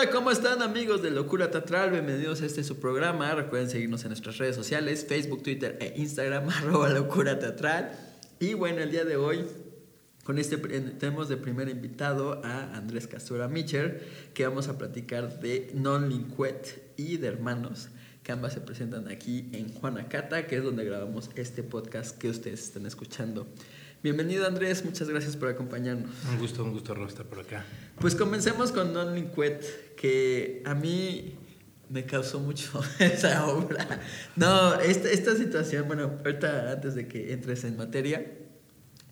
Hola, ¿cómo están amigos de Locura Teatral? Bienvenidos a este su programa. Recuerden seguirnos en nuestras redes sociales, Facebook, Twitter e Instagram, arroba Locura Teatral. Y bueno, el día de hoy con este tenemos de primer invitado a Andrés Casura Micher, que vamos a platicar de Non-Linquet y de Hermanos, que ambas se presentan aquí en Juanacata, que es donde grabamos este podcast que ustedes están escuchando. Bienvenido Andrés, muchas gracias por acompañarnos. Un gusto, un gusto estar por acá. Pues comencemos con Non Linquet, que a mí me causó mucho esa obra. No, esta, esta situación, bueno, ahorita antes de que entres en materia,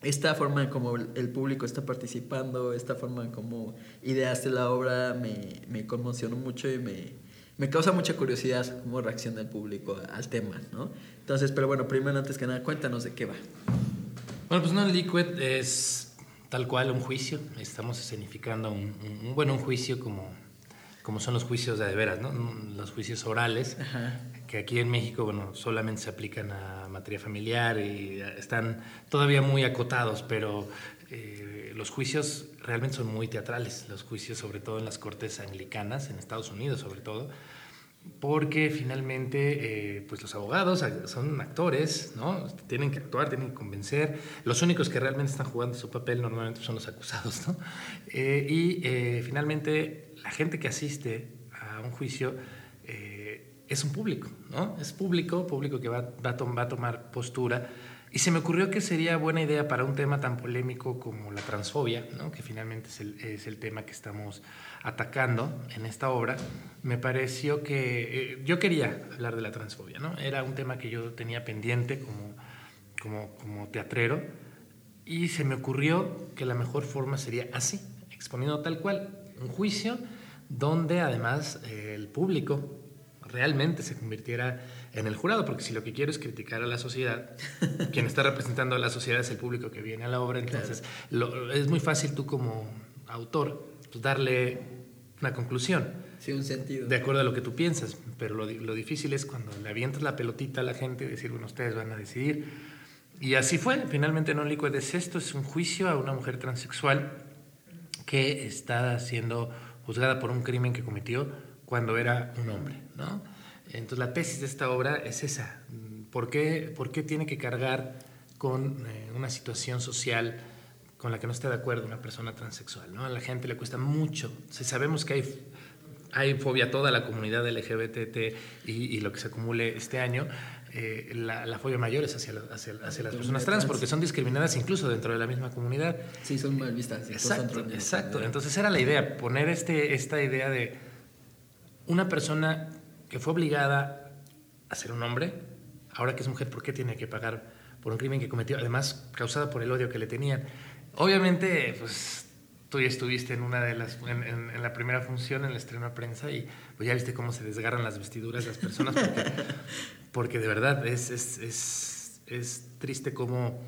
esta forma como el público está participando, esta forma como ideaste la obra, me, me conmocionó mucho y me, me causa mucha curiosidad cómo reacciona el público al tema, ¿no? Entonces, pero bueno, primero antes que nada, cuéntanos de qué va. Bueno, pues no, liquid es tal cual un juicio. Estamos escenificando un, un, bueno, un juicio como, como son los juicios de, de veras, ¿no? Los juicios orales, que aquí en México, bueno, solamente se aplican a materia familiar y están todavía muy acotados, pero eh, los juicios realmente son muy teatrales. Los juicios, sobre todo en las cortes anglicanas, en Estados Unidos sobre todo, porque finalmente eh, pues los abogados son actores, ¿no? Tienen que actuar, tienen que convencer. Los únicos que realmente están jugando su papel normalmente son los acusados, ¿no? Eh, y eh, finalmente la gente que asiste a un juicio es un público, ¿no? Es público, público que va, va, va, a tomar postura. Y se me ocurrió que sería buena idea para un tema tan polémico como la transfobia. Que finalmente es el, es el tema que estamos atacando en esta obra, me pareció que eh, yo quería hablar de la transfobia, ¿no? Era un tema que yo tenía pendiente como, como, como teatrero y se me ocurrió que la mejor forma sería así, exponiendo tal cual un juicio donde además eh, el público realmente se convirtiera en el jurado, porque si lo que quiero es criticar a la sociedad, quien está representando a la sociedad es el público que viene a la obra, entonces lo, es muy fácil tú como autor pues darle una conclusión. Sí, un sentido. De acuerdo a lo que tú piensas, pero lo, lo difícil es cuando le avientas la pelotita a la gente y decir, bueno, ustedes van a decidir. Y así fue, finalmente No Liquid es esto, es un juicio a una mujer transexual que está siendo juzgada por un crimen que cometió cuando era un hombre, ¿no? Entonces la tesis de esta obra es esa, ¿por qué, por qué tiene que cargar con eh, una situación social con la que no esté de acuerdo una persona transexual. ¿no? A la gente le cuesta mucho. Si sabemos que hay, hay fobia toda la comunidad LGBT y, y lo que se acumule este año. Eh, la, la, fobia mayor es hacia, hacia, hacia las personas trans porque son discriminadas incluso dentro de la misma comunidad. Sí, son mal vistas. Exacto, exacto. Entonces era la idea, poner este, esta idea de una persona que fue obligada a ser un hombre, ahora que es mujer, ¿por qué tiene que pagar por un crimen que cometió, además causada por el odio que le tenían? Obviamente, pues tú ya estuviste en una de las, en, en, en, la primera función, en el estreno de prensa, y pues ya viste cómo se desgarran las vestiduras de las personas, porque, porque de verdad es, es, es, es, triste cómo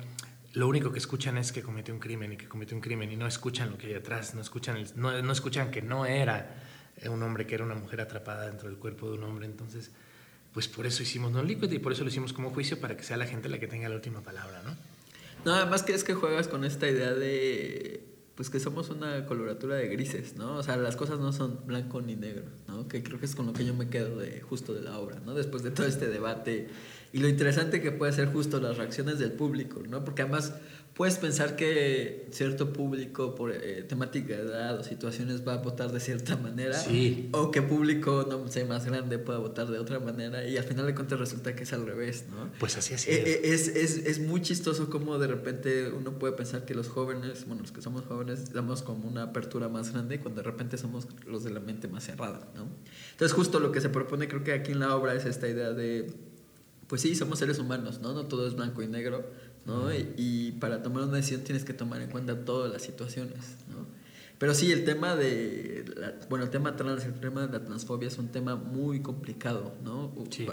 lo único que escuchan es que cometió un crimen y que cometió un crimen, y no escuchan lo que hay atrás, no escuchan, el, no, no escuchan que no era un hombre, que era una mujer atrapada dentro del cuerpo de un hombre, entonces pues por eso hicimos No Liquid y por eso lo hicimos como juicio para que sea la gente la que tenga la última palabra, ¿no? No, además que es que juegas con esta idea de pues que somos una coloratura de grises, ¿no? O sea, las cosas no son blanco ni negro, ¿no? Que creo que es con lo que yo me quedo de justo de la obra, ¿no? Después de todo este debate y lo interesante que puede ser justo las reacciones del público, ¿no? Porque además puedes pensar que cierto público por eh, temática de edad o situaciones va a votar de cierta manera sí. o que público no sé más grande pueda votar de otra manera y al final de cuentas resulta que es al revés no pues así así eh, es. Es, es, muy chistoso como de repente uno puede pensar que los jóvenes bueno los que somos jóvenes damos como una apertura más grande cuando de repente somos los de la mente más cerrada no entonces justo lo que se propone creo que aquí en la obra es esta idea de pues sí somos seres humanos no no todo es blanco y negro ¿no? Y, y, para tomar una decisión tienes que tomar en cuenta todas las situaciones, ¿no? Pero sí, el tema de, la, bueno, el tema trans, el tema de la transfobia es un tema muy complicado, ¿no? Sí.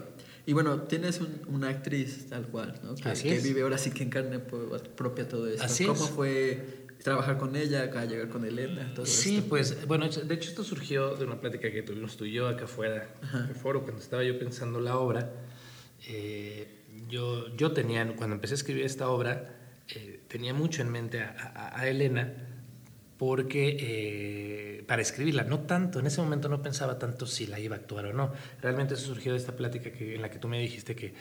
Y bueno, tienes un, una actriz tal cual, ¿no? Que, Así que es. vive ahora sí que en carne propia todo esto. Así ¿Cómo es. fue trabajar con ella, acá llegar con Elena? Todo sí, esto? pues, bueno, de hecho esto surgió de una plática que tuvimos tú y yo acá afuera, en el foro, cuando estaba yo pensando la obra. Eh, yo, yo tenía, cuando empecé a escribir esta obra, eh, tenía mucho en mente a, a, a, Elena, porque eh, para escribirla, no tanto, en ese momento no pensaba tanto si la iba a actuar o no. Realmente eso surgió de esta plática que, en la que tú me dijiste que,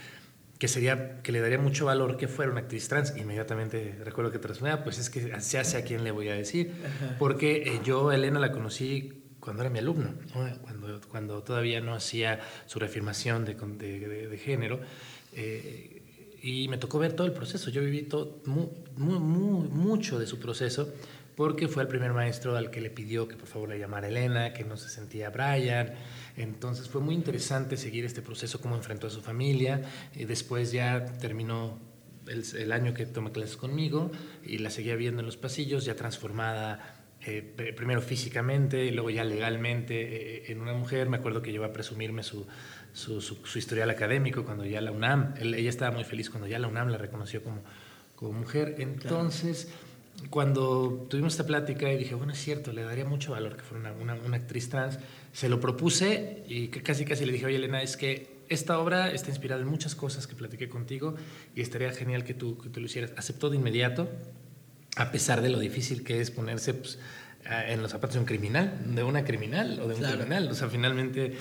que sería que le daría mucho valor que fuera una actriz trans. Inmediatamente recuerdo que te ah, pues es que se hace a quién le voy a decir, porque eh, yo Elena la conocí cuando era mi alumno, cuando, cuando todavía no hacía su reafirmación de, de, de, género. Eh, y me tocó ver todo el proceso. Yo viví todo, mucho de su proceso porque fue el primer maestro al que le pidió que por favor le llamara Elena, que no se sentía Brian. Entonces fue muy interesante seguir este proceso, cómo enfrentó a su familia. Y después ya terminó el, año que toma clases conmigo y la seguía viendo en los pasillos, ya transformada eh, primero físicamente y luego ya legalmente eh, en una mujer. Me acuerdo que llevó a presumirme su, su, su, historial académico cuando ya la UNAM, ella estaba muy feliz cuando ya la UNAM la reconoció como, como mujer. Entonces cuando tuvimos esta plática y dije, bueno, es cierto, le daría mucho valor que fuera una, una, actriz trans, se lo propuse y casi casi le dije, oye Elena, es que esta obra está inspirada en muchas cosas que platiqué contigo y estaría genial que tú, que tú lo hicieras. Aceptó de inmediato, a pesar de lo difícil que es ponerse pues, en los zapatos de un criminal, de una criminal o de un criminal. O sea, finalmente.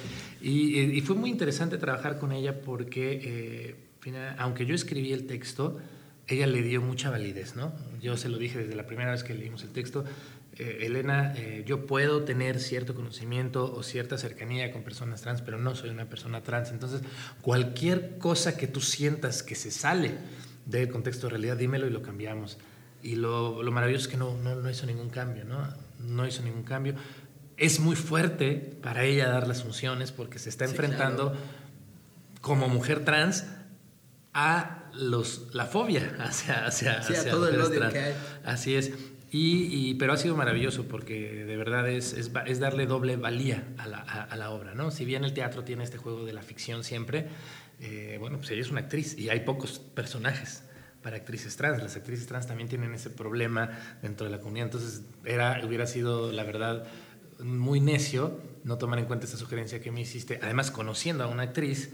Y, y, fue muy interesante trabajar con ella porque, eh, aunque yo escribí el texto, ella le dio mucha validez, ¿no? Yo se lo dije desde la primera vez que leímos el texto, eh, Elena, eh, yo puedo tener cierto conocimiento o cierta cercanía con personas trans, pero no soy una persona trans. Entonces, cualquier cosa que tú sientas que se sale del contexto de realidad, dímelo y lo cambiamos. Y lo, lo maravilloso es que no, no, no, hizo ningún cambio, ¿no? No hizo ningún cambio. Es muy fuerte para ella dar las funciones porque se está enfrentando como mujer trans a los, la fobia hacia, hacia, todo el odio que hay. Así es. Y, pero ha sido maravilloso porque de verdad es, es, es darle doble valía a la, a, la, obra, ¿no? Si bien el teatro tiene este juego de la ficción siempre, eh, bueno, pues ella es una actriz y hay pocos personajes para actrices trans. Las actrices trans también tienen ese problema dentro de la comunidad. Entonces, era, hubiera sido, la verdad, muy necio no tomar en cuenta esta sugerencia que me hiciste. Además, conociendo a una actriz,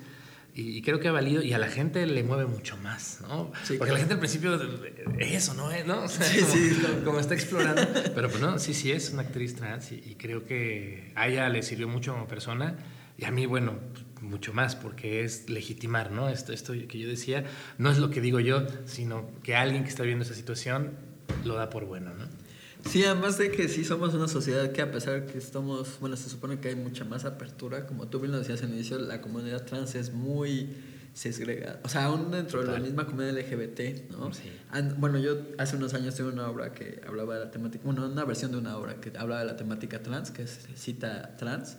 y creo que ha valido y a la gente le mueve mucho más, ¿no? Porque la gente al principio eso, ¿no? ¿no? sí, como, sí, como, está explorando, pero pues no, sí, sí es una actriz trans y, creo que a ella le sirvió mucho como persona y a mí, bueno, mucho más porque es legitimar, ¿no? Esto, esto que yo decía no es lo que digo yo, sino que alguien que está viendo esa situación lo da por bueno, ¿no? Sí, además de que sí somos una sociedad que a pesar que estamos, bueno, se supone que hay mucha más apertura, como tú bien lo decías en el inicio, la comunidad trans es muy segregada. O sea, aún dentro de la misma comunidad LGBT, ¿no? Sí. Bueno, yo hace unos años tuve una obra que hablaba de la temática, bueno, una versión de una obra que hablaba de la temática trans, que es cita trans.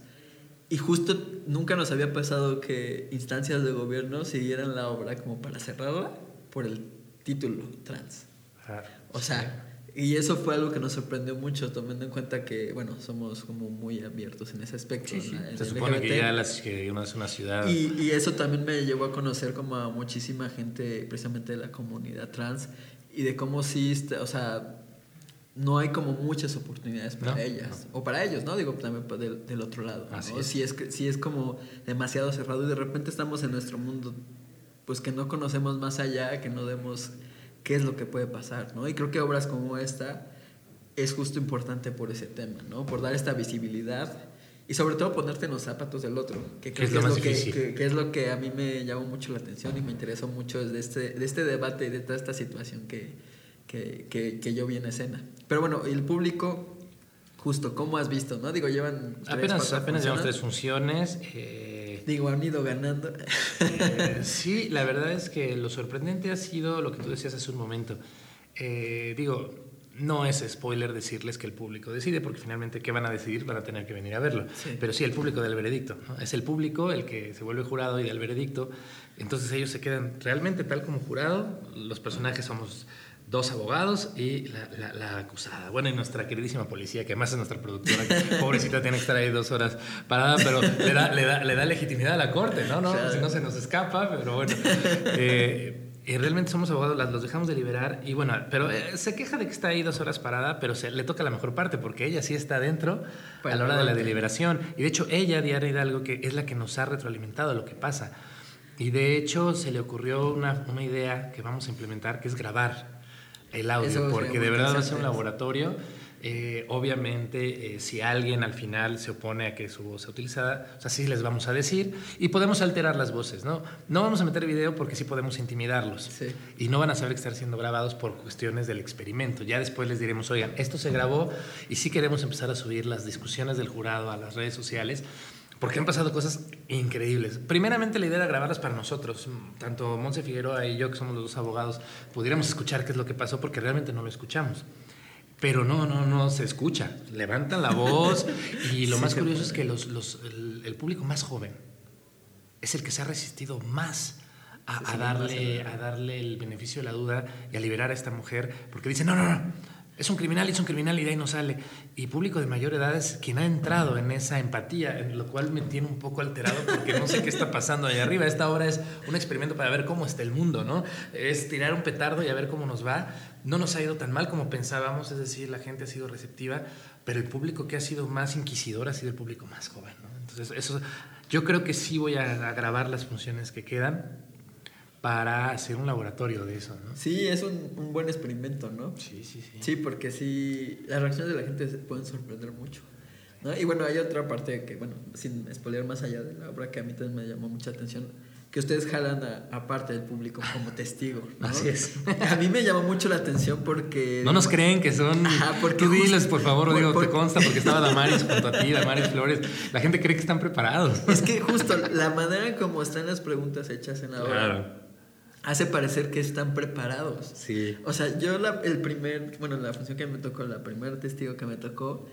Y justo nunca nos había pasado que instancias de gobierno siguieran la obra como para cerrarla por el título trans. o sea, y eso fue algo que nos sorprendió mucho, tomando en cuenta que, bueno, somos como muy abiertos en ese aspecto. Se supone que ya las, que uno es una ciudad. Y, y, eso también me llevó a conocer como a muchísima gente, precisamente de la comunidad trans, y de cómo sí, o sea, no hay como muchas oportunidades para ellas, o para ellos, ¿no? Digo, también del, del otro lado. ¿no? Es. Si, es, si es como demasiado cerrado y de repente estamos en nuestro mundo, pues que no conocemos más allá, que no demos qué es lo que puede pasar, ¿no? Y creo que obras como esta es justo importante por ese tema, ¿no? Por dar esta visibilidad y sobre todo ponerte en los zapatos del otro, que creo que, es lo que, que, es lo que a mí me llamó mucho la atención y me interesó mucho desde este, de este debate y de toda esta situación que, que, yo vi en escena. Pero bueno, el público, justo, ¿cómo has visto? ¿no? Digo, llevan... apenas apenas llevamos tres funciones. Eh, Digo, han ido ganando. Eh, sí, la verdad es que lo sorprendente ha sido lo que tú decías hace un momento. Eh, digo, no es spoiler decirles que el público decide, porque finalmente, ¿qué van a decidir? Van a tener que venir a verlo. Pero sí, el público del veredicto. Es el público el que se vuelve jurado y del veredicto. Entonces ellos se quedan realmente tal como jurado. Los personajes somos dos abogados y la, acusada. Bueno, y nuestra queridísima policía, que además es nuestra productora, que pobrecita tiene que estar ahí dos horas parada, pero le da, le da, le da legitimidad a la corte, ¿no? ¿no? Si no se nos escapa, pero bueno. Eh, y realmente somos abogados, los dejamos de liberar y bueno, pero eh, se queja de que está ahí dos horas parada, pero se, le toca la mejor parte porque ella sí está dentro a la hora de la deliberación. Y de hecho ella, Diana Hidalgo, que es la que nos ha retroalimentado lo que pasa. Y de hecho se le ocurrió una, una idea que vamos a implementar, que es grabar el audio, porque de verdad va a ser un laboratorio. Eh, obviamente, eh, si alguien al final se opone a que su voz sea utilizada, o sea, sí les vamos a decir y podemos alterar las voces, ¿no? No vamos a meter video porque sí podemos intimidarlos y no van a saber que están siendo grabados por cuestiones del experimento. Ya después les diremos, oigan, esto se grabó y sí queremos empezar a subir las discusiones del jurado a las redes sociales porque han pasado cosas increíbles. Primeramente la idea era grabarlas para nosotros, tanto Monse Figueroa y yo, que somos los dos abogados, pudiéramos escuchar qué es lo que pasó porque realmente no lo escuchamos. Pero no, no, no se escucha. Levantan la voz y lo más curioso es que los, los, el, público más joven es el que se ha resistido más a, darle, a darle el beneficio de la duda y a liberar a esta mujer porque dice, no, no, no es un criminal, es un criminal y de ahí no sale. Y público de mayor edad es quien ha entrado en esa empatía, en lo cual me tiene un poco alterado porque no sé qué está pasando ahí arriba. Esta obra es un experimento para ver cómo está el mundo, ¿no? Es tirar un petardo y a ver cómo nos va. No nos ha ido tan mal como pensábamos, es decir, la gente ha sido receptiva, pero el público que ha sido más inquisidor ha sido el público más joven, ¿no? Entonces, eso, yo creo que sí voy a grabar las funciones que quedan para hacer un laboratorio de eso, ¿no? Sí, es un, buen experimento, ¿no? Sí, sí, sí. Sí, porque sí, las reacciones de la gente pueden sorprender mucho. ¿no? Y bueno, hay otra parte que, bueno, sin spoiler más allá de la obra que a mí también me llamó mucha atención, que ustedes jalan a, parte del público como testigo. ¿no? Así es. A mí me llamó mucho la atención porque... No nos creen que son... Ajá, porque Tú diles, por favor, digo, te consta, porque estaba Damaris junto a ti, Damaris Flores. La gente cree que están preparados. Es que justo la manera como están las preguntas hechas en la obra... Claro hace parecer que están preparados. Sí. O sea, yo la, el primer, bueno, la función que me tocó, la primer testigo que me tocó,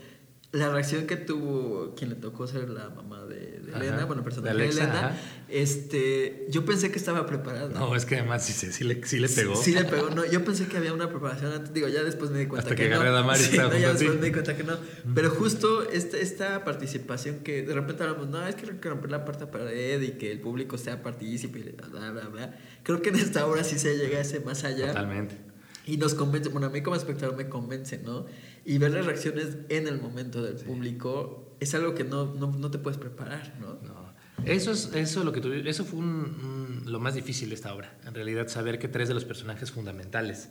la reacción que tuvo quien le tocó ser la mamá de, Elena, bueno, personaje de, Elena, este, yo pensé que estaba preparado. No, es que además sí, sí, le, sí le pegó. Sí, le pegó, no, yo pensé que había una preparación antes, digo, ya después me di cuenta Hasta que, que no. A sí, no, ya después me di cuenta que no. Pero justo este, esta participación que de repente hablamos, no, es que hay que romper la puerta pared y que el público sea partícipe y bla, bla, bla. Creo que en esta obra sí se llega a ese más allá. Totalmente. Y nos convence, bueno, a mí como espectador me convence, ¿no? Y ver las reacciones en el momento del público es algo que no, no, no, te puedes preparar, ¿no? No. Eso, es, eso, lo que eso fue lo más difícil de esta obra, en realidad saber que tres de los personajes fundamentales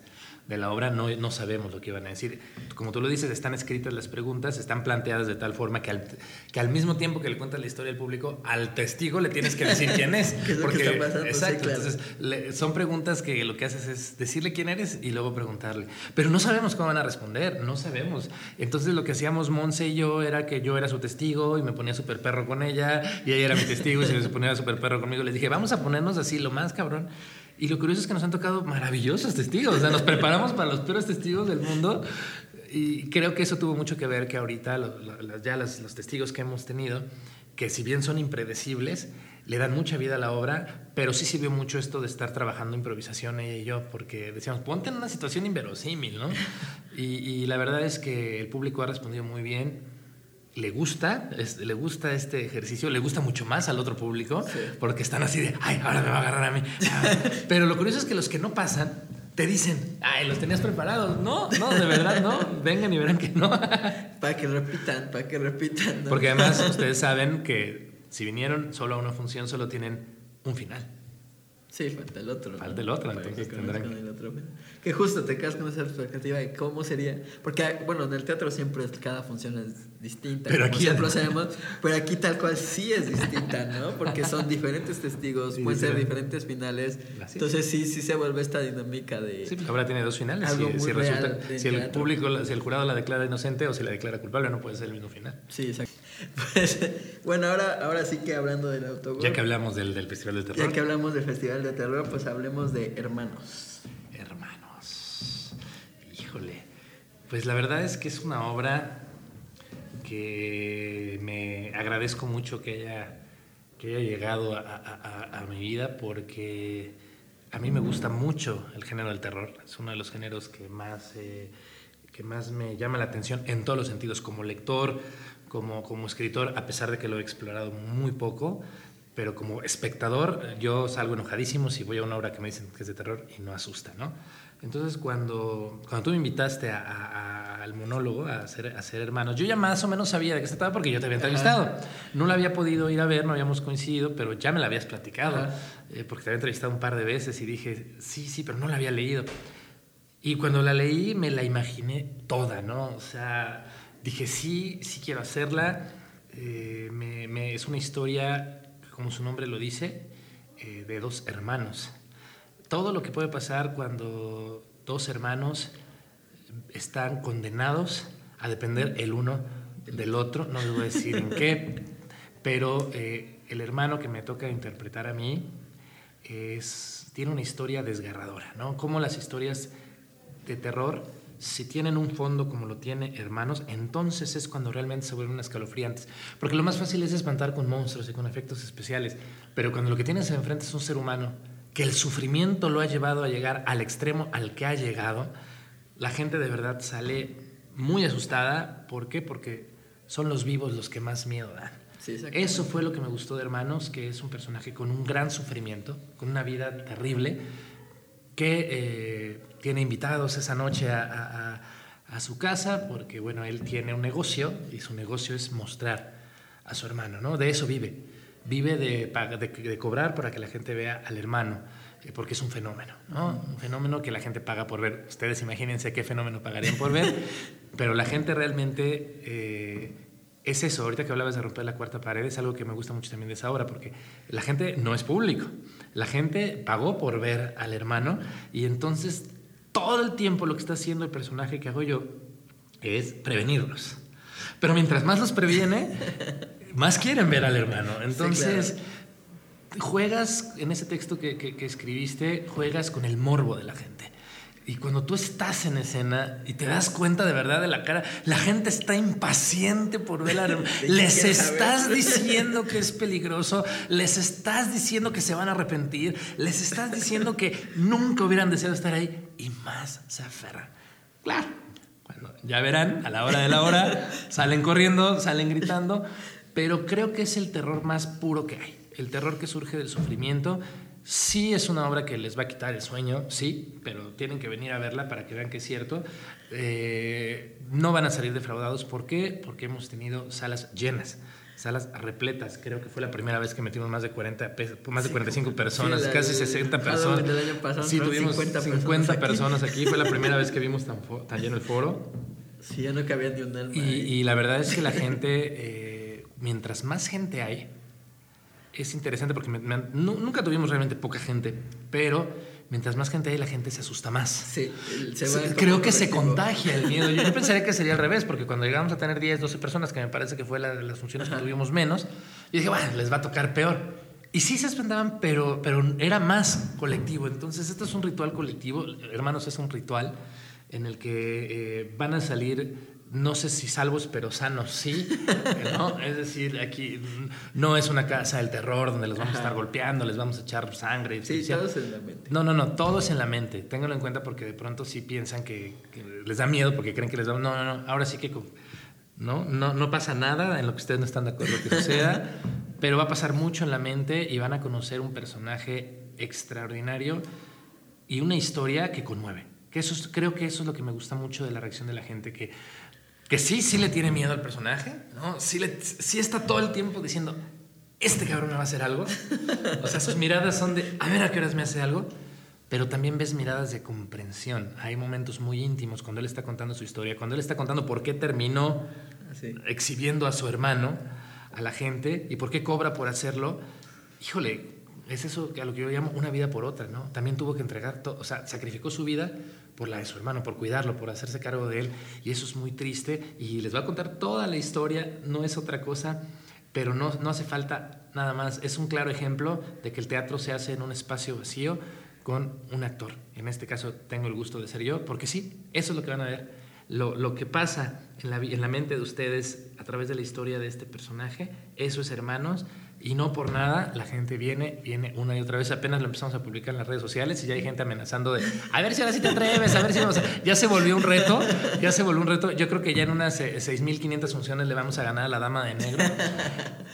de la obra no, no sabemos lo que iban a decir. Como tú lo dices, están escritas las preguntas, están planteadas de tal forma que al, que al mismo tiempo que le cuentas la historia al público, al testigo le tienes que decir quién es. ¿Qué es lo porque, que está pasando? Exacto, entonces son preguntas que lo que haces es decirle quién eres y luego preguntarle. Pero no sabemos cómo van a responder, no sabemos. Entonces lo que hacíamos Monse y yo era que yo era su testigo y me ponía súper perro con ella y ella era mi testigo y se ponía súper perro conmigo. Les dije, vamos a ponernos así lo más cabrón y lo curioso es que nos han tocado maravillosos testigos. O sea, nos preparamos para los peores testigos del mundo. Y creo que eso tuvo mucho que ver que ahorita ya los, testigos que hemos tenido, que si bien son impredecibles, le dan mucha vida a la obra, pero sí sirvió mucho esto de estar trabajando improvisación ella y yo, porque decíamos, ponte en una situación inverosímil, ¿no? Y, y la verdad es que el público ha respondido muy bien le gusta, le gusta este ejercicio, le gusta mucho más al otro público, porque están así de, ay, ahora me va a agarrar a mí. Pero lo curioso es que los que no pasan, te dicen, ay, los tenías preparados. No, no, de verdad, no. Vengan y verán que no. para que repitan, para que repitan. Porque además ustedes saben que si vinieron solo a una función, solo tienen un final. Sí, falta el otro. Falta el otro, entonces que tendrán que... justo te quedas con esa perspectiva de cómo sería. Porque, bueno, en el teatro siempre cada función es distinta. Pero aquí siempre sabemos. Pero aquí tal cual sí es distinta, ¿no? Porque son diferentes testigos, pueden ser diferentes finales. Entonces sí, sí se vuelve esta dinámica de... Sí, ahora tiene dos finales. si, resulta, si el público, si el jurado la declara inocente o si la declara culpable, no puede ser el mismo final. Sí, exacto. Pues, bueno, ahora, ahora sí que hablando del autogol. Ya que hablamos del, del Festival del Terror. Ya que hablamos del Festival de Terror, pues hablemos de Hermanos. Hermanos. Híjole. Pues la verdad es que es una obra que me agradezco mucho que haya, que haya llegado a, mi vida porque a mí me gusta mucho el género del terror. Es uno de los géneros que más, eh, que más me llama la atención en todos los sentidos, como lector, como, como escritor, a pesar de que lo he explorado muy poco, pero como espectador yo salgo enojadísimo si voy a una obra que me dicen que es de terror y no asusta, ¿no? Entonces cuando, cuando tú me invitaste al monólogo a hacer, a hacer hermanos, yo ya más o menos sabía de qué se trataba porque yo te había entrevistado. No la había podido ir a ver, no habíamos coincidido, pero ya me la habías platicado, eh, porque te había entrevistado un par de veces y dije, sí, sí, pero no la había leído. Y cuando la leí me la imaginé toda, ¿no? O sea, dije, sí, sí quiero hacerla. Eh, me, es una historia, como su nombre lo dice, eh, de dos hermanos. Todo lo que puede pasar cuando dos hermanos están condenados a depender el uno del otro, no les voy a decir en qué, pero eh, el hermano que me toca interpretar a mí es, tiene una historia desgarradora, ¿no? Como las historias de terror, si tienen un fondo como lo tiene Hermanos, entonces es cuando realmente se vuelven escalofriantes. Porque lo más fácil es espantar con monstruos y con efectos especiales, pero cuando lo que tienes enfrente es un ser humano, que el sufrimiento lo ha llevado a llegar al extremo al que ha llegado, la gente de verdad sale muy asustada. ¿Por qué? Porque son los vivos los que más miedo dan. Eso fue lo que me gustó de Hermanos, que es un personaje con un gran sufrimiento, con una vida terrible, que eh, tiene invitados esa noche a, su casa porque, bueno, él tiene un negocio y su negocio es mostrar a su hermano, ¿no? De eso vive. Vive de, de, cobrar para que la gente vea al hermano, eh, porque es un fenómeno, ¿no? Un fenómeno que la gente paga por ver. Ustedes imagínense qué fenómeno pagarían por ver, pero la gente realmente... Eh, es eso, ahorita que hablabas de romper la cuarta pared, es algo que me gusta mucho también de esa obra, porque la gente no es público. La gente pagó por ver al hermano y entonces todo el tiempo lo que está haciendo el personaje que hago yo es prevenirlos. Pero mientras más los previene, más quieren ver al hermano. Entonces, juegas en ese texto que, que escribiste, juegas con el morbo de la gente. Y cuando tú estás en escena y te das cuenta de verdad de la cara, la gente está impaciente por ver a... Les estás diciendo que es peligroso, les estás diciendo que se van a arrepentir, les estás diciendo que nunca hubieran deseado estar ahí y más se aferran. Claro, ya verán, a la hora de la hora salen corriendo, salen gritando, pero creo que es el terror más puro que hay, el terror que surge del sufrimiento Sí es una obra que les va a quitar el sueño, sí, pero tienen que venir a verla para que vean que es cierto. Eh, no van a salir defraudados. ¿Por qué? Porque hemos tenido salas llenas, salas repletas. Creo que fue la primera vez que metimos más de 40, más de 45 personas, casi 60 personas. sí, tuvimos 50, personas. aquí. Fue la primera vez que vimos tan, tan lleno el foro. Sí, ya no cabía ni un alma. Y, la verdad es que la gente, eh, mientras más gente hay, es interesante porque nunca tuvimos realmente poca gente, pero mientras más gente hay, la gente se asusta más. Sí, creo que se contagia el miedo. Yo, pensaría que sería al revés, porque cuando llegamos a tener 10, 12 personas, que me parece que fue la de las funciones que tuvimos menos, yo dije, bueno, les va a tocar peor. Y sí se espantaban, pero, pero era más colectivo. Entonces, esto es un ritual colectivo. Hermanos, es un ritual en el que eh, van a salir no sé si salvos, pero sanos sí, ¿no? Es decir, aquí no es una casa del terror donde los vamos a estar golpeando, les vamos a echar sangre. Sí, todo es en la mente. No, no, no, todo es en la mente. Ténganlo en cuenta porque de pronto sí piensan que, les da miedo porque creen que les da... No, no, no, ahora sí que... ¿no? No, no pasa nada en lo que ustedes no están de acuerdo que suceda, pero va a pasar mucho en la mente y van a conocer un personaje extraordinario y una historia que conmueve. Que eso creo que eso es lo que me gusta mucho de la reacción de la gente, que que sí, sí le tiene miedo al personaje, ¿no? Sí, le, sí está todo el tiempo diciendo, este cabrón me va a hacer algo. O sea, sus miradas son de, a ver a qué horas me hace algo. Pero también ves miradas de comprensión. Hay momentos muy íntimos cuando él está contando su historia, cuando él está contando por qué terminó exhibiendo a su hermano a la gente y por qué cobra por hacerlo. Híjole, es eso a lo que yo llamo una vida por otra, ¿no? También tuvo que entregar, o sea, sacrificó su vida por la de su hermano, por cuidarlo, por hacerse cargo de él, y eso es muy triste, y les voy a contar toda la historia, no es otra cosa, pero no, no hace falta nada más, es un claro ejemplo de que el teatro se hace en un espacio vacío con un actor, en este caso tengo el gusto de ser yo, porque sí, eso es lo que van a ver, lo, lo que pasa en la, en la mente de ustedes a través de la historia de este personaje, eso es hermanos, y no por nada, la gente viene, viene una y otra vez. Apenas lo empezamos a publicar en las redes sociales y ya hay gente amenazando de, a ver si ahora sí te atreves, a ver si vamos Ya se volvió un reto, ya se volvió un reto. Yo creo que ya en unas 6.500 eh, funciones le vamos a ganar a la Dama de Negro,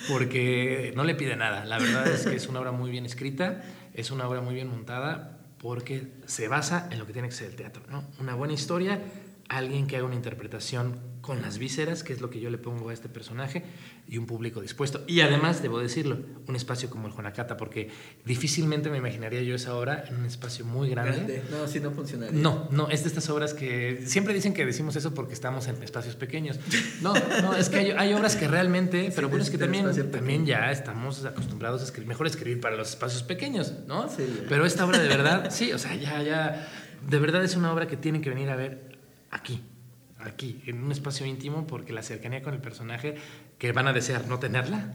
porque no le pide nada. La verdad es que es una obra muy bien escrita, es una obra muy bien montada, porque se basa en lo que tiene que ser el teatro, ¿no? Una buena historia alguien que haga una interpretación con las vísceras, que es lo que yo le pongo a este personaje, y un público dispuesto. Y además, debo decirlo, un espacio como el Juanacata, porque difícilmente me imaginaría yo esa obra en un espacio muy grande. No, así no funcionaría. No, no, es de estas obras que siempre dicen que decimos eso porque estamos en espacios pequeños. No, no, es que hay, obras que realmente, pero bueno, es que también, también ya estamos acostumbrados a escribir, mejor escribir para los espacios pequeños, ¿no? Sí, pero esta obra de verdad, sí, o sea, ya, ya, de verdad es una obra que tienen que venir a ver aquí aquí, en un espacio íntimo, porque la cercanía con el personaje, que van a desear no tenerla.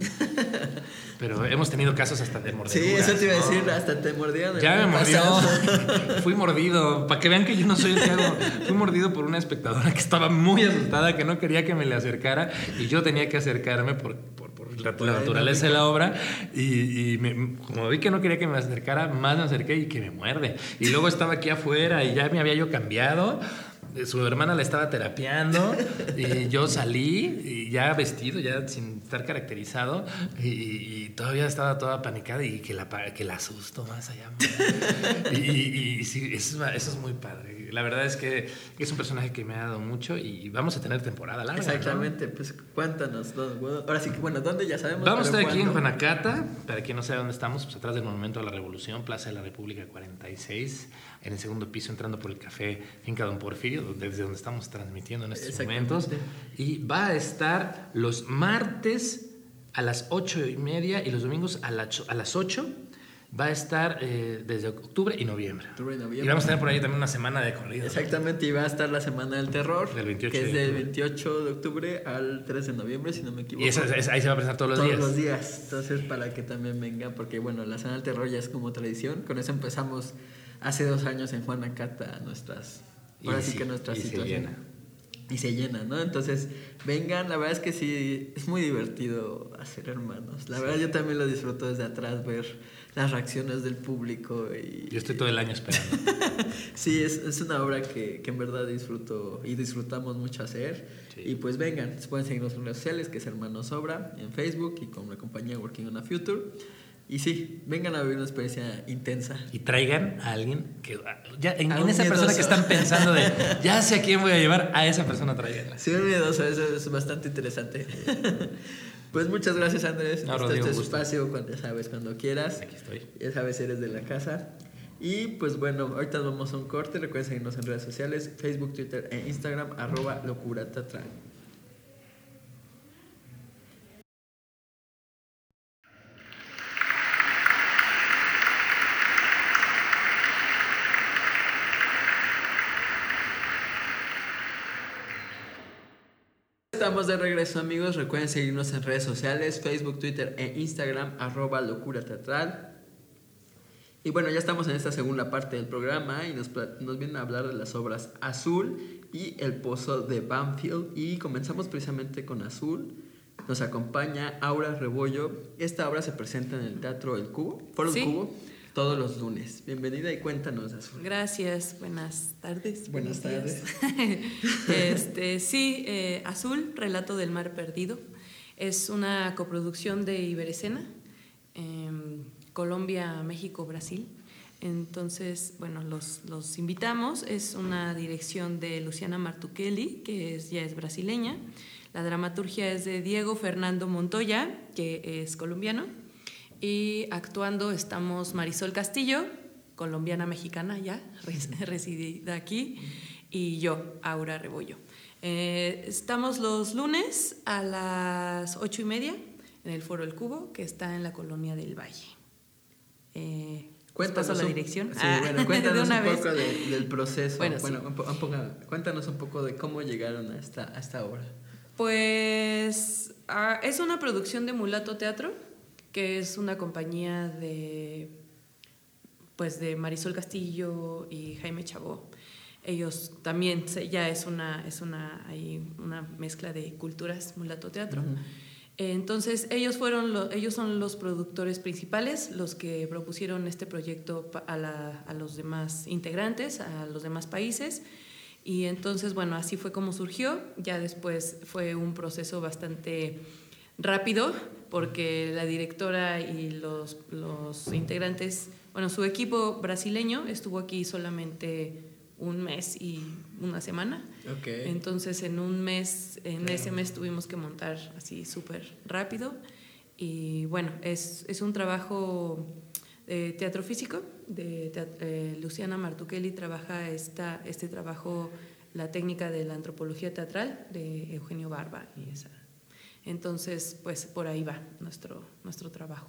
Pero hemos tenido casos hasta de mordidas. Sí, eso te iba a decir, hasta te mordieron. Ya me mordió. Fui mordido. Para que vean que yo no soy el hago. Fui mordido por una espectadora que estaba muy asustada, que no quería que me le acercara. Y yo tenía que acercarme por, por, la, naturaleza de la obra. Y, como vi que no quería que me acercara, más me acerqué y que me muerde. Y luego estaba aquí afuera y ya me había yo cambiado su hermana la estaba terapiando y yo salí y ya vestido, ya sin estar caracterizado y, todavía estaba toda panicada y que la, que la asusto más allá. y, y, sí, eso, eso, es muy padre. La verdad es que es un personaje que me ha dado mucho y vamos a tener temporada larga. Exactamente, pues cuéntanos. Ahora sí que, bueno, ¿dónde ya sabemos? Vamos a estar aquí en Juanacata, para quien no sabe dónde estamos, pues atrás del Monumento a la Revolución, Plaza de la República 46 en el segundo piso entrando por el café Finca Don Porfirio, desde donde estamos transmitiendo en estos momentos. Y va a estar los martes a las ocho y media y los domingos a, a las 8 va a estar eh, desde octubre y noviembre. y vamos a tener por ahí también una semana de corrida. Exactamente, y va a estar la Semana del Terror, que es del 28 de octubre al 3 de noviembre, si no me equivoco. Y ahí se va a presentar todos los días. Todos los días, entonces para que también vengan, porque bueno, la Semana del Terror ya es como tradición, con eso empezamos hace dos años en Juanacata nuestras, ahora sí, que nuestra situación. Se llena. Y se llena, ¿no? Entonces, vengan, la verdad es que sí, es muy divertido hacer hermanos. La verdad yo también lo disfruto desde atrás, ver las reacciones del público. Y, yo estoy todo el año esperando. sí, es, es, una obra que, que, en verdad disfruto y disfrutamos mucho hacer. Y pues vengan, pueden seguirnos en redes sociales, que es Hermanos Obra, en Facebook y con la compañía Working on a Future. Y sí, vengan a vivir una experiencia intensa. Y traigan a alguien que. Ya, en, esa persona que están pensando de. Ya sé a quién voy a llevar, a esa persona traiganla. Sí, un miedoso, eso es bastante interesante. pues muchas gracias, Andrés. No, este es tu espacio, cuando, ya sabes, cuando quieras. Aquí estoy. Ya sabes, eres de la casa. Y pues bueno, ahorita vamos a un corte. Recuerden seguirnos en redes sociales: Facebook, Twitter e Instagram, arroba locura estamos de regreso amigos. Recuerden seguirnos en redes sociales, Facebook, Twitter e Instagram, arroba locura teatral. Y bueno, ya estamos en esta segunda parte del programa y nos, nos vienen a hablar de las obras Azul y El Pozo de Banfield. Y comenzamos precisamente con Azul. Nos acompaña Aura Rebollo. Esta obra se presenta en el Teatro El Cubo, Foro El Cubo todos los lunes. Bienvenida y cuéntanos, Azul. Gracias, buenas tardes. Buenas tardes. este, sí, eh, Azul, Relato del Mar Perdido, es una coproducción de Iberescena, em, Colombia, México, Brasil. Entonces, bueno, los, los, invitamos. Es una dirección de Luciana Martuchelli, que es, ya es brasileña. La dramaturgia es de Diego Fernando Montoya, que es colombiano y actuando estamos Marisol Castillo, colombiana mexicana ya, residida aquí, y yo, Aura Rebollo. Eh, estamos los lunes a las ocho y media en el Foro El Cubo, que está en la colonia del Valle. Eh, cuéntanos la dirección. Sí, ah, bueno, cuéntanos un poco del proceso. Bueno, cuéntanos un poco de cómo llegaron a esta, a esta obra. Pues ah, es una producción de Mulato Teatro que es una compañía de, pues de Marisol Castillo y Jaime Chabó. Ellos también, ya es una, es una, hay una mezcla de culturas, mulato teatro. Entonces, ellos, fueron ellos son los productores principales, los que propusieron este proyecto a, a, los demás integrantes, a los demás países. Y entonces, bueno, así fue como surgió. Ya después fue un proceso bastante rápido porque la directora y los, los integrantes, bueno, su equipo brasileño estuvo aquí solamente un mes y una semana. Okay. Entonces en un mes, en ese mes tuvimos que montar así súper rápido. Y bueno, es, es un trabajo de teatro físico. De eh, Luciana Martuchelli trabaja esta, este trabajo, la técnica de la antropología teatral de Eugenio Barba. Y esa. Entonces, pues por ahí va nuestro, nuestro trabajo.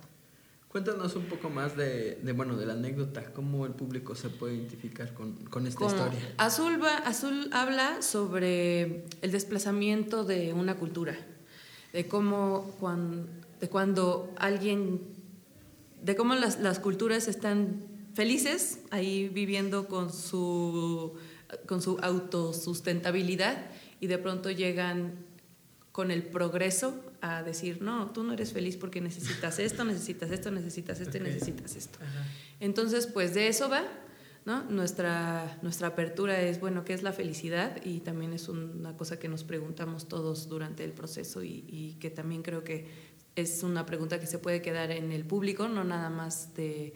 Cuéntanos un poco más de, de, bueno, de la anécdota, cómo el público se puede identificar con, con esta historia. Azul, va, Azul habla sobre el desplazamiento de una cultura, de cómo cuando, de cuando alguien, de cómo las, las culturas están felices ahí viviendo con su, con su autosustentabilidad y de pronto llegan con el progreso a decir, no, tú no eres feliz porque necesitas esto, necesitas esto, necesitas esto y necesitas esto. Entonces, pues de eso va, ¿no? Nuestra, nuestra apertura es, bueno, ¿qué es la felicidad? Y también es una cosa que nos preguntamos todos durante el proceso y, y que también creo que es una pregunta que se puede quedar en el público, no nada más de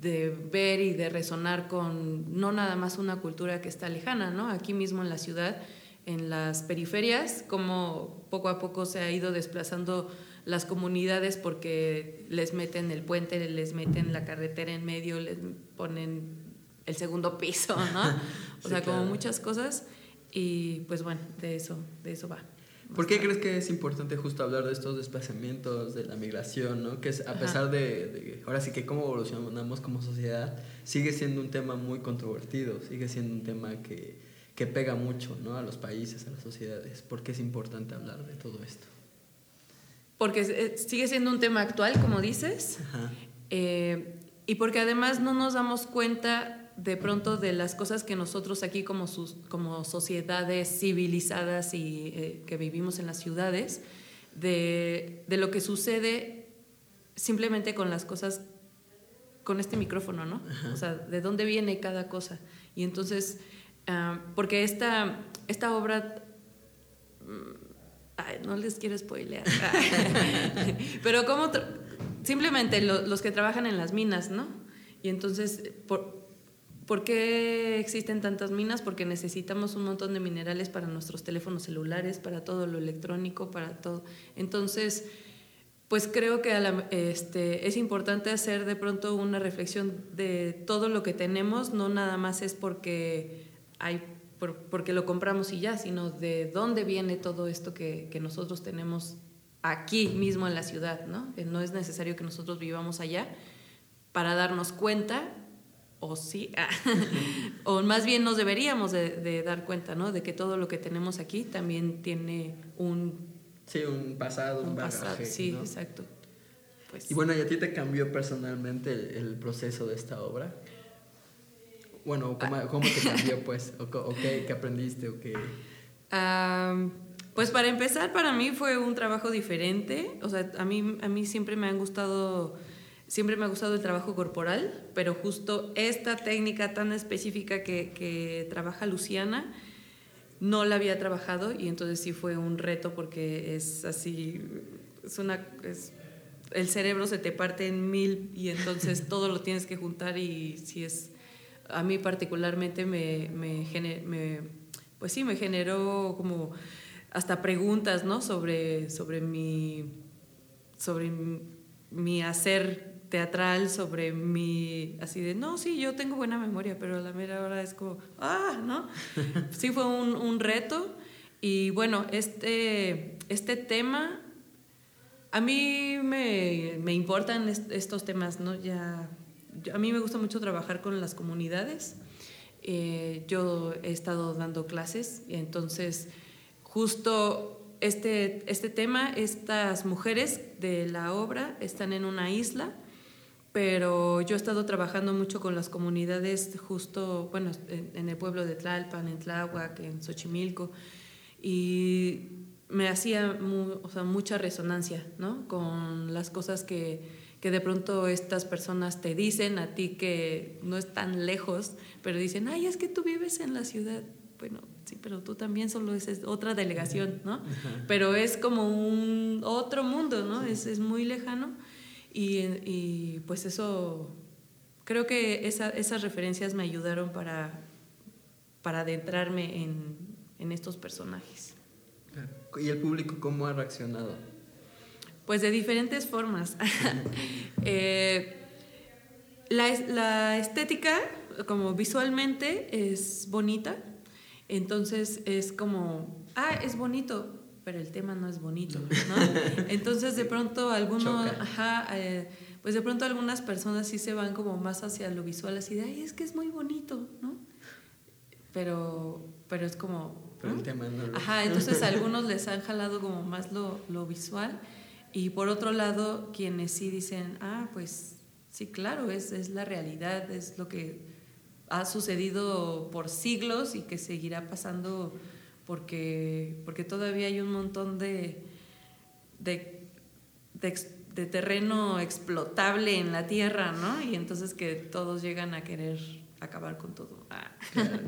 de ver y de resonar con no nada más una cultura que está lejana, ¿no? Aquí mismo en la ciudad en las periferias, como poco a poco se ha ido desplazando las comunidades porque les meten el puente, les meten la carretera en medio, les ponen el segundo piso, ¿no? O sea, como muchas cosas y pues bueno, de eso, de eso va. ¿Por qué crees que es importante justo hablar de estos desplazamientos, de la migración, ¿no? que es, a pesar de, de, ahora sí que cómo evolucionamos como sociedad, sigue siendo un tema muy controvertido, sigue siendo un tema que, que pega mucho ¿no? a los países, a las sociedades. ¿Por qué es importante hablar de todo esto? Porque sigue siendo un tema actual, como dices, eh, y porque además no nos damos cuenta de pronto de las cosas que nosotros aquí como, sus, como sociedades civilizadas y eh, que vivimos en las ciudades, de, de, lo que sucede simplemente con las cosas, con este micrófono, ¿no? Ajá. O sea, de dónde viene cada cosa. Y entonces Uh, porque esta, esta obra, mm, no les quiero spoilear, pero como simplemente lo, los que trabajan en las minas, ¿no? Y entonces, ¿por, ¿por qué existen tantas minas? Porque necesitamos un montón de minerales para nuestros teléfonos celulares, para todo lo electrónico, para todo. Entonces, pues creo que la, este, es importante hacer de pronto una reflexión de todo lo que tenemos, no nada más es porque hay por, porque lo compramos y ya, sino de dónde viene todo esto que, que, nosotros tenemos aquí mismo en la ciudad, ¿no? Que no es necesario que nosotros vivamos allá para darnos cuenta, o sí, o más bien nos deberíamos de, de, dar cuenta, ¿no? De que todo lo que tenemos aquí también tiene un... Sí, un pasado, un, un bagaje, pasado, sí, ¿no? exacto. Pues, y bueno, ¿y a ti te cambió personalmente el, el proceso de esta obra? Bueno, ¿cómo, te cambió, pues? ¿O, qué, aprendiste? ¿O qué? Pues para empezar, para mí fue un trabajo diferente. O sea, a mí, a mí siempre me han gustado, siempre me ha gustado el trabajo corporal, pero justo esta técnica tan específica que, trabaja Luciana, no la había trabajado y entonces sí fue un reto porque es así, es una... El cerebro se te parte en mil y entonces todo lo tienes que juntar y si es a mí particularmente me, me, me, pues sí, me generó como hasta preguntas, ¿no? Sobre, sobre, mi, sobre mi hacer teatral, sobre mi, así de, no, sí, yo tengo buena memoria, pero a la mera hora es como, ah, ¿no? Sí fue un, un reto y bueno, este, este tema, a mí me, me importan est estos temas, ¿no? Ya a mí me gusta mucho trabajar con las comunidades. Eh, yo he estado dando clases y entonces justo este, este tema, estas mujeres de la obra están en una isla, pero yo he estado trabajando mucho con las comunidades justo, bueno, en, el pueblo de Tlalpan, en Tláhuac, en Xochimilco, y me hacía o sea, mucha resonancia, ¿no? Con las cosas que que de pronto estas personas te dicen a ti que no es tan lejos, pero dicen, ay, es que tú vives en la ciudad. Bueno, sí, pero tú también solo es otra delegación, ¿no? Pero es como un otro mundo, ¿no? Es, es muy lejano y, y, pues eso, creo que esa, esas referencias me ayudaron para, para adentrarme en, en estos personajes. ¿Y el público cómo ha reaccionado? Pues de diferentes formas. Eh, la, la, estética, como visualmente, es bonita. Entonces es como, ah, es bonito, pero el tema no es bonito, ¿no? Entonces de pronto algunos, ajá, eh, pues de pronto algunas personas sí se van como más hacia lo visual, así de, ay, es que es muy bonito, ¿no? Pero, pero es como... Pero el tema no Ajá, entonces a algunos les han jalado como más lo, lo visual y por otro lado, quienes sí dicen, ah, pues sí, claro, es, es la realidad, es lo que ha sucedido por siglos y que seguirá pasando porque, porque todavía hay un montón de, de, de, terreno explotable en la tierra, ¿no? Y entonces que todos llegan a querer acabar con todo. Ah.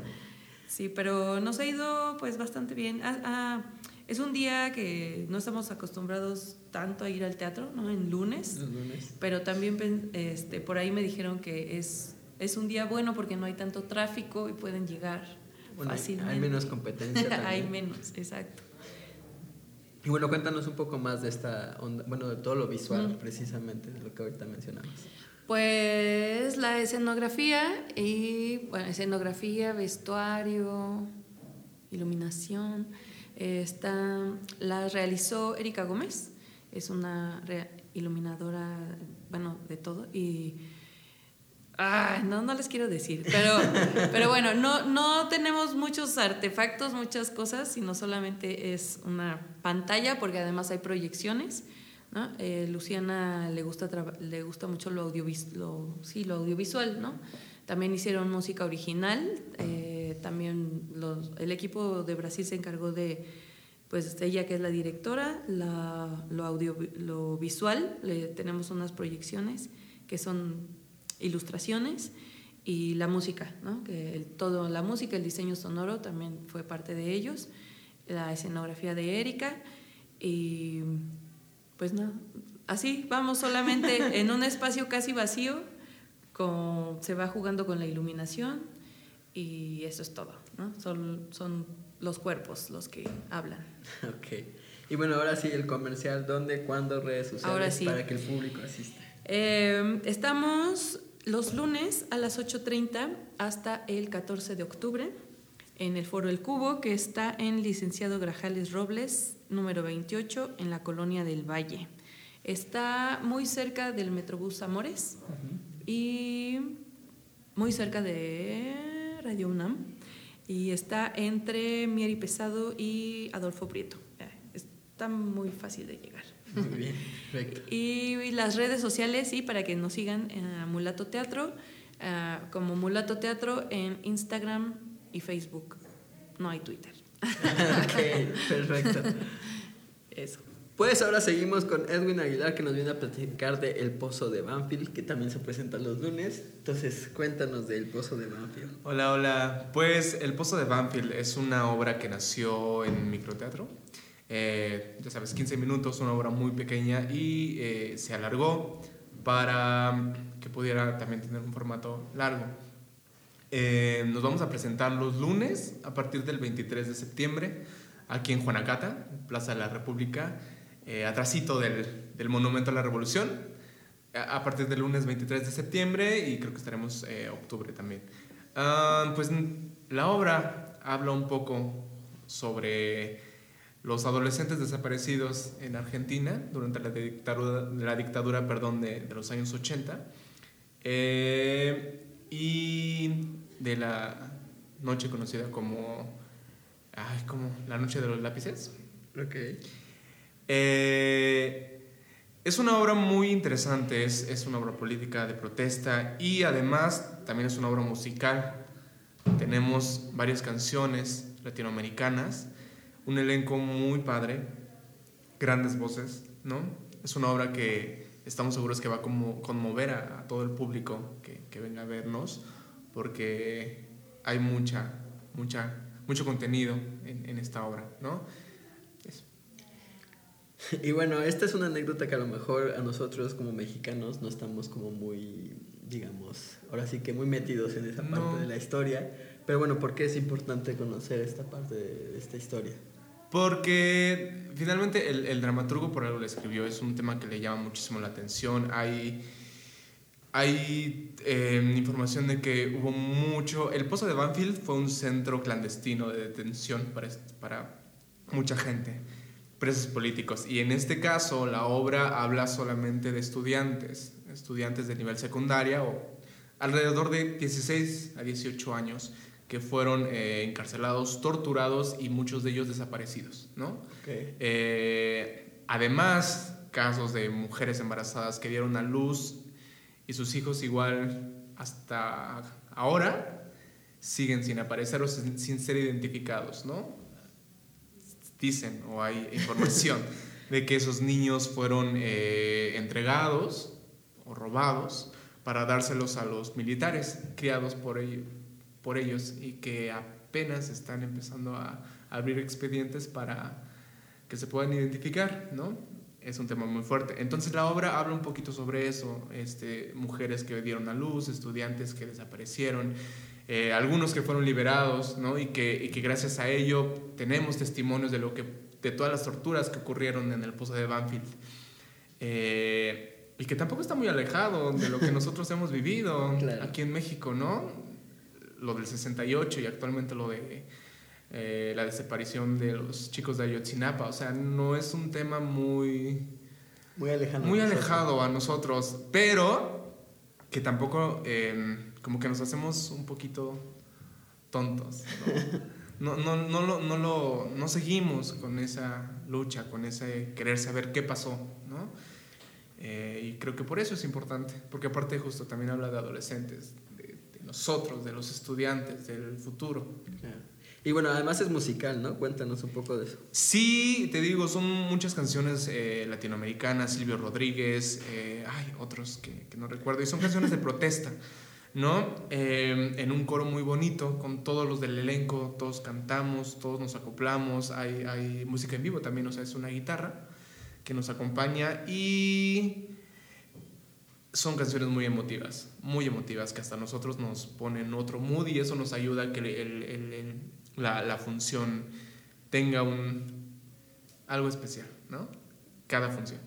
sí, pero nos ha ido pues bastante bien. Ah, ah, es un día que no estamos acostumbrados tanto a ir al teatro, ¿no? En lunes. lunes. Pero también este, por ahí me dijeron que es, es un día bueno porque no hay tanto tráfico y pueden llegar hay menos competencia. hay menos, exacto. Y bueno, cuéntanos un poco más de esta onda, bueno, de todo lo visual, precisamente, de lo que ahorita mencionamos. Pues la escenografía y, bueno, escenografía, vestuario, iluminación, está, la realizó Erika Gómez, es una iluminadora, bueno, de todo, y no, no les quiero decir, pero, pero bueno, no, no tenemos muchos artefactos, muchas cosas, sino solamente es una pantalla, porque además hay proyecciones. ¿no? Eh, Luciana le gusta, le gusta mucho lo, lo, sí, lo audiovisual, ¿no? También hicieron música original, eh, también el equipo de Brasil se encargó de, pues ella que es la directora, lo, audio, lo visual, tenemos unas proyecciones que son ilustraciones y la música, ¿no? que todo la música, el diseño sonoro también fue parte de ellos, la escenografía de Erika y pues no, así vamos solamente en un espacio casi vacío, con, se va jugando con la iluminación y eso es todo, ¿no? son, son los cuerpos los que hablan. Ok. Y bueno, ahora sí, el comercial, ¿dónde, cuándo, redes sociales para que el público asista? Eh, estamos los lunes a las 8.30 hasta el 14 de octubre en el Foro El Cubo, que está en Licenciado Grajales Robles, número 28, en la colonia del Valle. Está muy cerca del Metrobús Amores y muy cerca de Radio UNAM. Y está entre Mieri Pesado y Adolfo Prieto. Está muy fácil de llegar. Muy bien, Y, las redes sociales, sí, para que nos sigan en Mulato Teatro, eh, como Mulato Teatro en Instagram y Facebook. No hay Twitter. ok, perfecto. Eso. Pues ahora seguimos con Edwin Aguilar que nos viene a platicar de El Pozo de Banfield, que también se presenta los lunes. Entonces, cuéntanos del Pozo de Banfield. Hola, hola. Pues El Pozo de Banfield es una obra que nació en microteatro. Eh, ya sabes, 15 minutos, una obra muy pequeña y eh, se alargó para que pudiera también tener un formato largo. Eh, nos vamos a presentar los lunes a partir del 23 de septiembre aquí en Juanacata, Plaza de la República, atrásito del, del, Monumento a la Revolución, a, partir del lunes 23 de septiembre y creo que estaremos octubre también. Ah, pues la obra habla un poco sobre los adolescentes desaparecidos en Argentina durante la dictadura, la dictadura perdón, de, los años 80 eh, y de la noche conocida como, ay, como la noche de los lápices. Okay. Eh, es una obra muy interesante, es, es una obra política de protesta y además también es una obra musical. Tenemos varias canciones latinoamericanas un elenco muy padre, grandes voces, ¿no? Es una obra que estamos seguros que va a como conmover a, todo el público que, que, venga a vernos, porque hay mucha, mucha, mucho contenido en, en esta obra, ¿no? Y bueno, esta es una anécdota que a lo mejor a nosotros como mexicanos no estamos como muy digamos, ahora sí que muy metidos en esa parte de la historia. Pero bueno, ¿por qué es importante conocer esta parte de esta historia? Porque finalmente el, el dramaturgo por algo lo escribió, es un tema que le llama muchísimo la atención. Hay, hay em, información de que hubo mucho... El Pozo de Banfield fue un centro clandestino de detención para, para mucha gente, presos políticos. Y en este caso la obra habla solamente de estudiantes, estudiantes de nivel secundaria o alrededor de 16 a 18 años que fueron eh, encarcelados, torturados y muchos de ellos desaparecidos, ¿no? Eh, además, casos de mujeres embarazadas que dieron a luz y sus hijos igual hasta ahora siguen sin aparecer o sin, ser identificados, ¿no? Dicen o hay información de que esos niños fueron eh, entregados o robados para dárselos a los militares criados por ellos por ellos y que apenas están empezando a abrir expedientes para que se puedan identificar, ¿no? Es un tema muy fuerte. Entonces la obra habla un poquito sobre eso, este, mujeres que dieron a luz, estudiantes que desaparecieron, eh, algunos que fueron liberados, ¿no? Y que, y que gracias a ello tenemos testimonios de lo que de todas las torturas que ocurrieron en el pozo de Banfield. Eh, y que tampoco está muy alejado de lo que nosotros hemos vivido aquí en México, ¿no? lo del 68 y actualmente lo de eh, la desaparición de los chicos de Ayotzinapa. O sea, no es un tema muy... Muy alejado. Muy alejado a nosotros, pero que tampoco em, como que nos hacemos un poquito tontos. No, no, no, no, no, lo, no seguimos con esa lucha, con ese querer saber qué pasó, ¿no? Eh, y creo que por eso es importante, porque aparte justo también habla de adolescentes, nosotros, de los estudiantes, del futuro. Y bueno, además es musical, ¿no? Cuéntanos un poco de eso. Sí, te digo, son muchas canciones eh, latinoamericanas, Silvio Rodríguez, eh, hay otros que, no recuerdo, y son canciones de protesta, ¿no? Eh, en un coro muy bonito, con todos los del elenco, todos cantamos, todos nos acoplamos, hay, hay música en vivo también, o sea, es una guitarra que nos acompaña y son canciones muy emotivas, muy emotivas, que hasta nosotros nos ponen otro mood y eso nos ayuda a que el, la, la, función tenga un, algo especial, ¿no? Cada función.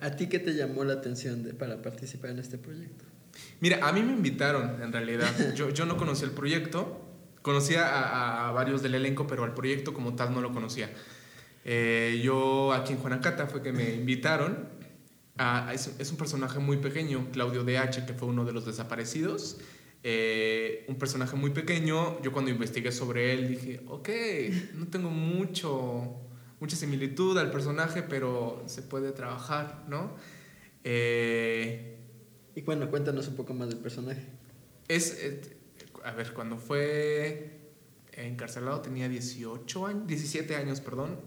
¿A ti qué te llamó la atención de, para participar en este proyecto? Mira, a mí me invitaron, en realidad. Yo, yo no conocía el proyecto, conocía a, a, varios del elenco, pero al proyecto como tal no lo conocía. Eh, yo aquí en Juanacata fue que me invitaron Ah, es, un personaje muy pequeño, Claudio DH, que fue uno de los desaparecidos. Eh, un personaje muy pequeño. Yo cuando investigué sobre él dije, ok, no tengo mucho, mucha similitud al personaje, pero se puede trabajar, ¿no? Eh, y bueno, cuéntanos un poco más del personaje. Es, eh, a ver, cuando fue encarcelado tenía 18 años, 17 años, perdón.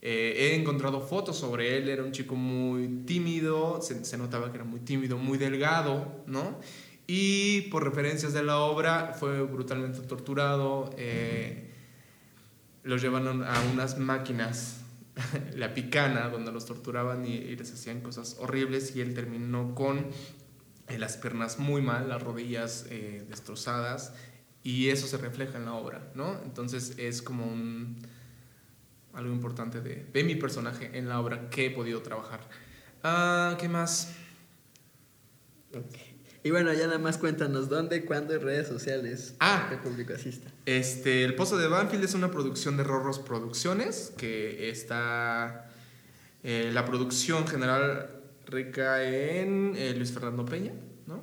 Eh, he encontrado fotos sobre él, era un chico muy tímido, se, notaba que era muy tímido, muy delgado, ¿no? Y por referencias de la obra fue brutalmente torturado, eh, los llevaron a unas máquinas, la picana, donde los torturaban y, les hacían cosas horribles y él terminó con eh, las piernas muy mal, las rodillas destrozadas y eso se refleja en la obra, ¿no? Entonces es como un algo importante de, de, mi personaje en la obra que he podido trabajar. Ah, ¿Qué más? Y bueno, ya nada más cuéntanos dónde, cuándo y redes sociales ah, que público asista. Este, El Pozo de Banfield es una producción de Rorros Producciones que está. Eh, la producción general recae en eh, Luis Fernando Peña, ¿no?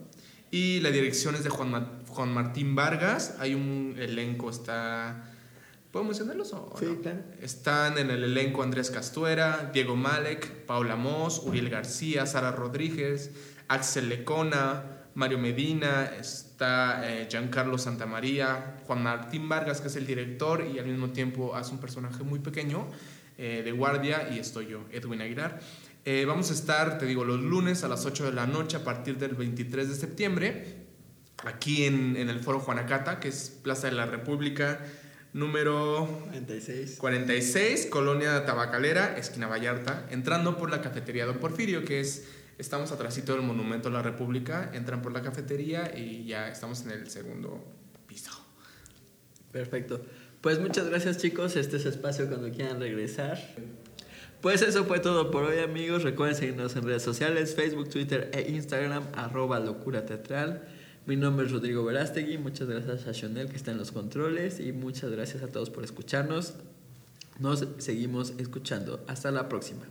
Y la dirección es de Juan, Juan Martín Vargas. Hay un elenco, está ¿Puedo mencionarlos? O sí, claro. Están en el elenco Andrés Castuera, Diego Malek, Paula Moss, Uriel García, Sara Rodríguez, Axel Lecona, Mario Medina, está eh, Giancarlo Santamaría, Juan Martín Vargas, que es el director y al mismo tiempo hace un personaje muy pequeño eh, de guardia, y estoy yo, Edwin Aguilar. Eh, vamos a estar, te digo, los lunes a las 8 de la noche a partir del 23 de septiembre, aquí en, en el Foro Juanacata, que es Plaza de la República número 46. 46, Colonia Tabacalera, esquina Vallarta, entrando por la cafetería Don Porfirio, que es Estamos atrásito del Monumento a la República, entran por la cafetería y ya estamos en el segundo piso. Perfecto. Pues muchas gracias chicos, este es espacio cuando quieran regresar. Pues eso fue todo por hoy amigos, recuerden seguirnos en redes sociales, Facebook, Twitter e Instagram, arroba locura teatral. Mi nombre es Rodrigo Verástegui, muchas gracias a Chanel que está en los controles y muchas gracias a todos por escucharnos. Nos seguimos escuchando. Hasta la próxima.